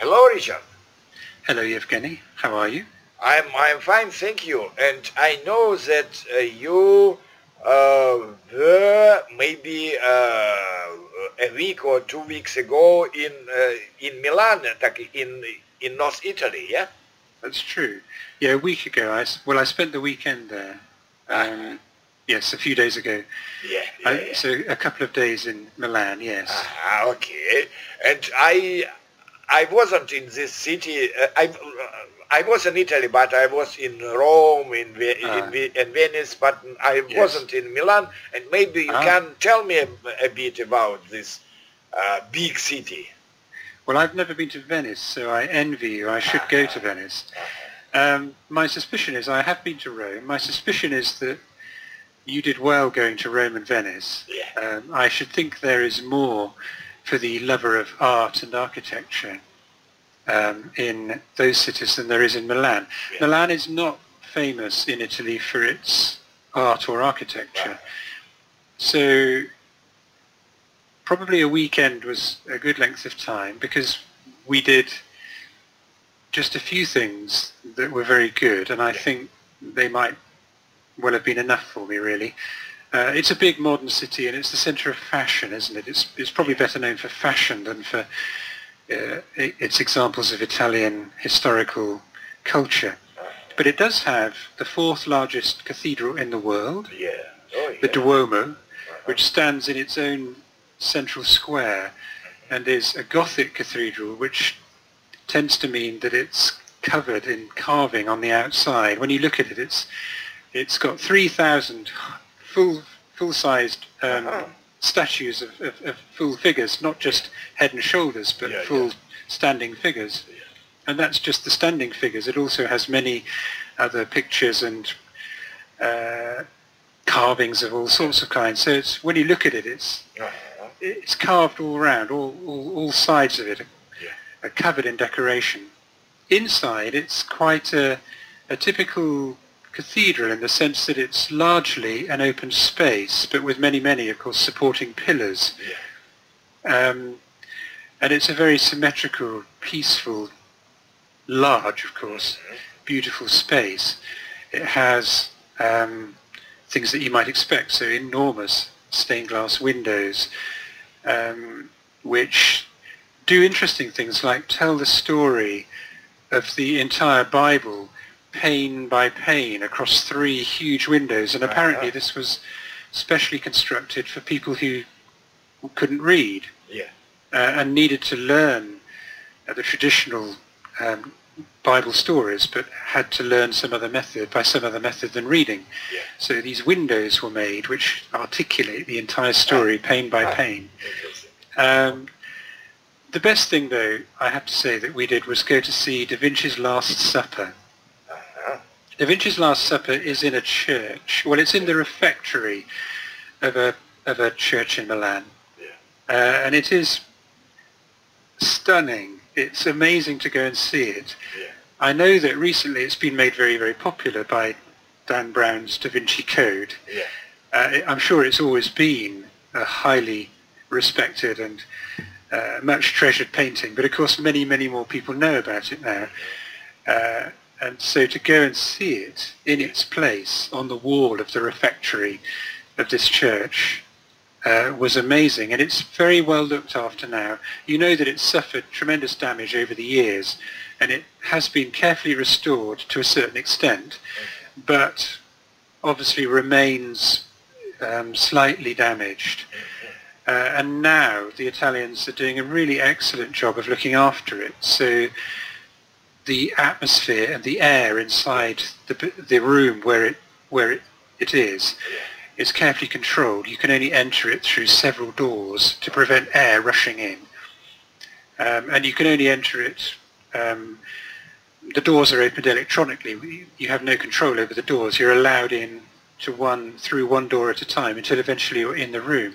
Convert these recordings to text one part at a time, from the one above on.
Hello, Richard. Hello, Yevgeny. How are you? I'm I'm fine, thank you. And I know that uh, you uh, were maybe uh, a week or two weeks ago in uh, in Milan, in in North Italy, yeah. That's true. Yeah, a week ago. I well, I spent the weekend there. Um, yes, a few days ago. Yeah. yeah, I, yeah. So a couple of days in Milan. Yes. Ah, okay. And I I wasn't in this city. Uh, I I was in Italy, but I was in Rome, in, uh, in, in, Venice, but I yes. wasn't in Milan. And maybe you uh. can tell me a, a bit about this uh, big city. Well, I've never been to Venice, so I envy you. I should go to Venice. Um, my suspicion is I have been to Rome. My suspicion is that you did well going to Rome and Venice. Yeah. Um, I should think there is more for the lover of art and architecture um, in those cities than there is in Milan. Yeah. Milan is not famous in Italy for its art or architecture. So probably a weekend was a good length of time because we did just a few things that were very good and I think they might well have been enough for me really. Uh, it's a big modern city and it's the centre of fashion, isn't it? It's, it's probably better known for fashion than for uh, its examples of Italian historical culture. But it does have the fourth largest cathedral in the world, yeah. Oh, yeah. the Duomo, which stands in its own central square and is a Gothic cathedral, which tends to mean that it's covered in carving on the outside. When you look at it, it's it's got 3,000 full full-sized um, uh-huh statues of, of, of, full figures, not just head and shoulders, but yeah, full yeah. standing figures. Yeah. And that's just the standing figures. It also has many other pictures and uh, carvings of all sorts of kinds. So it's, when you look at it, it's uh-huh. it's carved all around. All, all, all sides of it are, are, covered in decoration. Inside, it's quite a, a typical cathedral in the sense that it's largely an open space, but with many, many, of course, supporting pillars. Yeah. Um, and it's a very symmetrical, peaceful, large, of course, mm-hmm. beautiful space. It has um, things that you might expect, so enormous stained glass windows, um, which do interesting things like tell the story of the entire Bible pane by pane across three huge windows, and apparently this was specially constructed for people who couldn't read yeah. uh, and needed to learn uh, the traditional um, Bible stories, but had to learn some other method by some other method than reading. Yeah. So these windows were made which articulate the entire story, ah. pane by ah. pane. Um, the best thing, though, I have to say that we did was go to see Da Vinci's Last Supper. Da Vinci's Last Supper is in a church. Well, it's in the refectory of a of a church in Milan, yeah. uh, and it is stunning. It's amazing to go and see it. Yeah. I know that recently it's been made very very popular by Dan Brown's Da Vinci Code. Yeah. Uh, I'm sure it's always been a highly respected and uh, much treasured painting, but of course many many more people know about it now. Uh, and so to go and see it in its place on the wall of the refectory of this church uh, was amazing. And it's very well looked after now. You know that it suffered tremendous damage over the years and it has been carefully restored to a certain extent, but obviously remains um, slightly damaged. Uh, and now the Italians are doing a really excellent job of looking after it. So the atmosphere and the air inside the, the room where it where it, it is is carefully controlled. You can only enter it through several doors to prevent air rushing in. Um, and you can only enter it, um, the doors are opened electronically. You have no control over the doors. You're allowed in to one through one door at a time until eventually you're in the room.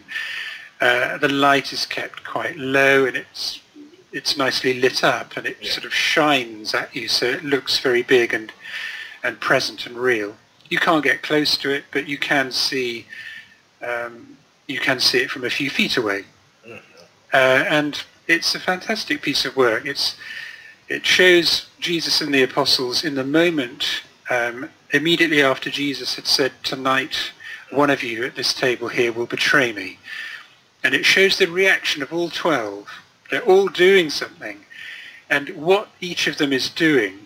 Uh, the light is kept quite low and it's it's nicely lit up and it yeah. sort of shines at you so it looks very big and and present and real. You can't get close to it, but you can see um, you can see it from a few feet away. Mm-hmm. Uh, and it's a fantastic piece of work. It's It shows Jesus and the apostles in the moment um, immediately after Jesus had said, tonight one of you at this table here will betray me. And it shows the reaction of all 12. They're all doing something. And what each of them is doing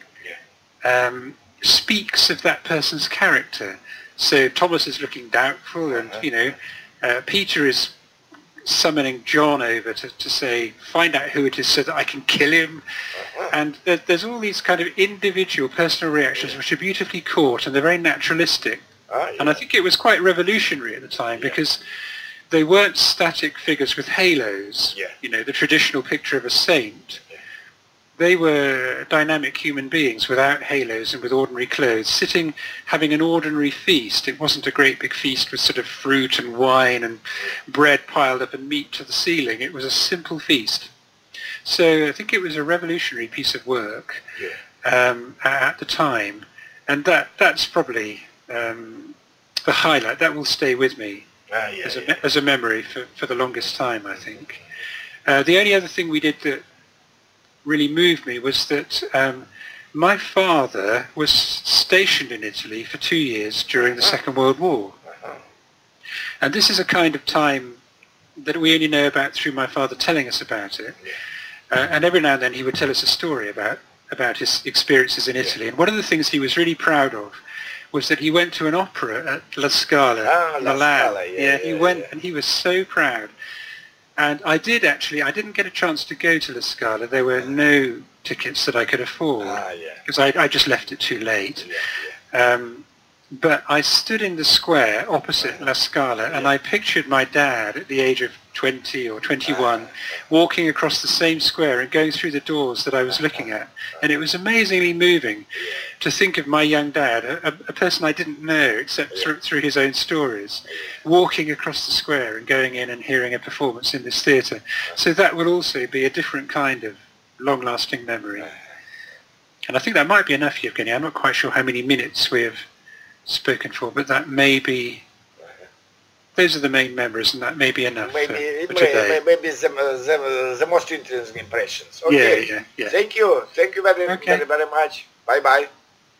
um, speaks of that person's character. So Thomas is looking doubtful and, uh-huh. you know, uh, Peter is summoning John over to, to say, find out who it is so that I can kill him. Uh-huh. And there, there's all these kind of individual personal reactions which are beautifully caught and they're very naturalistic. Ah, yeah. And I think it was quite revolutionary at the time because they weren't static figures with halos, yeah. you know, the traditional picture of a saint. Yeah. They were dynamic human beings without halos and with ordinary clothes, sitting having an ordinary feast. It wasn't a great big feast with sort of fruit and wine and bread piled up and meat to the ceiling. It was a simple feast. So I think it was a revolutionary piece of work yeah. um, at the time. And that, that's probably um, the highlight. That will stay with me Ah, yeah, as, a, yeah. as a memory for, for the longest time, I think. Uh, the only other thing we did that really moved me was that um, my father was stationed in Italy for two years during the uh-huh. Second World War. Uh-huh. And this is a kind of time that we only know about through my father telling us about it. Uh, and every now and then he would tell us a story about, about his experiences in Italy. And one of the things he was really proud of was that he went to an opera at La Scala, ah, La Milan. Scala, yeah, yeah, he yeah, went yeah. and he was so proud. And I did actually, I didn't get a chance to go to La Scala. There were no tickets that I could afford Ah, yeah. because I, I just left it too late. Um, but I stood in the square opposite La Scala and I pictured my dad at the age of 20 or 21 walking across the same square and going through the doors that I was looking at. And it was amazingly moving to think of my young dad, a, a person I didn't know except through, through his own stories, walking across the square and going in and hearing a performance in this theatre. So that will also be a different kind of long-lasting memory. And I think that might be enough, Evgeny. I'm not quite sure how many minutes we have spoken for, but that may be, those are the main memories, and that may be enough Maybe, for, it for may, maybe the, the, the most interesting impressions. Okay. Yeah, yeah, yeah. Thank you. Thank you very, Okay. very, very much. Bye-bye.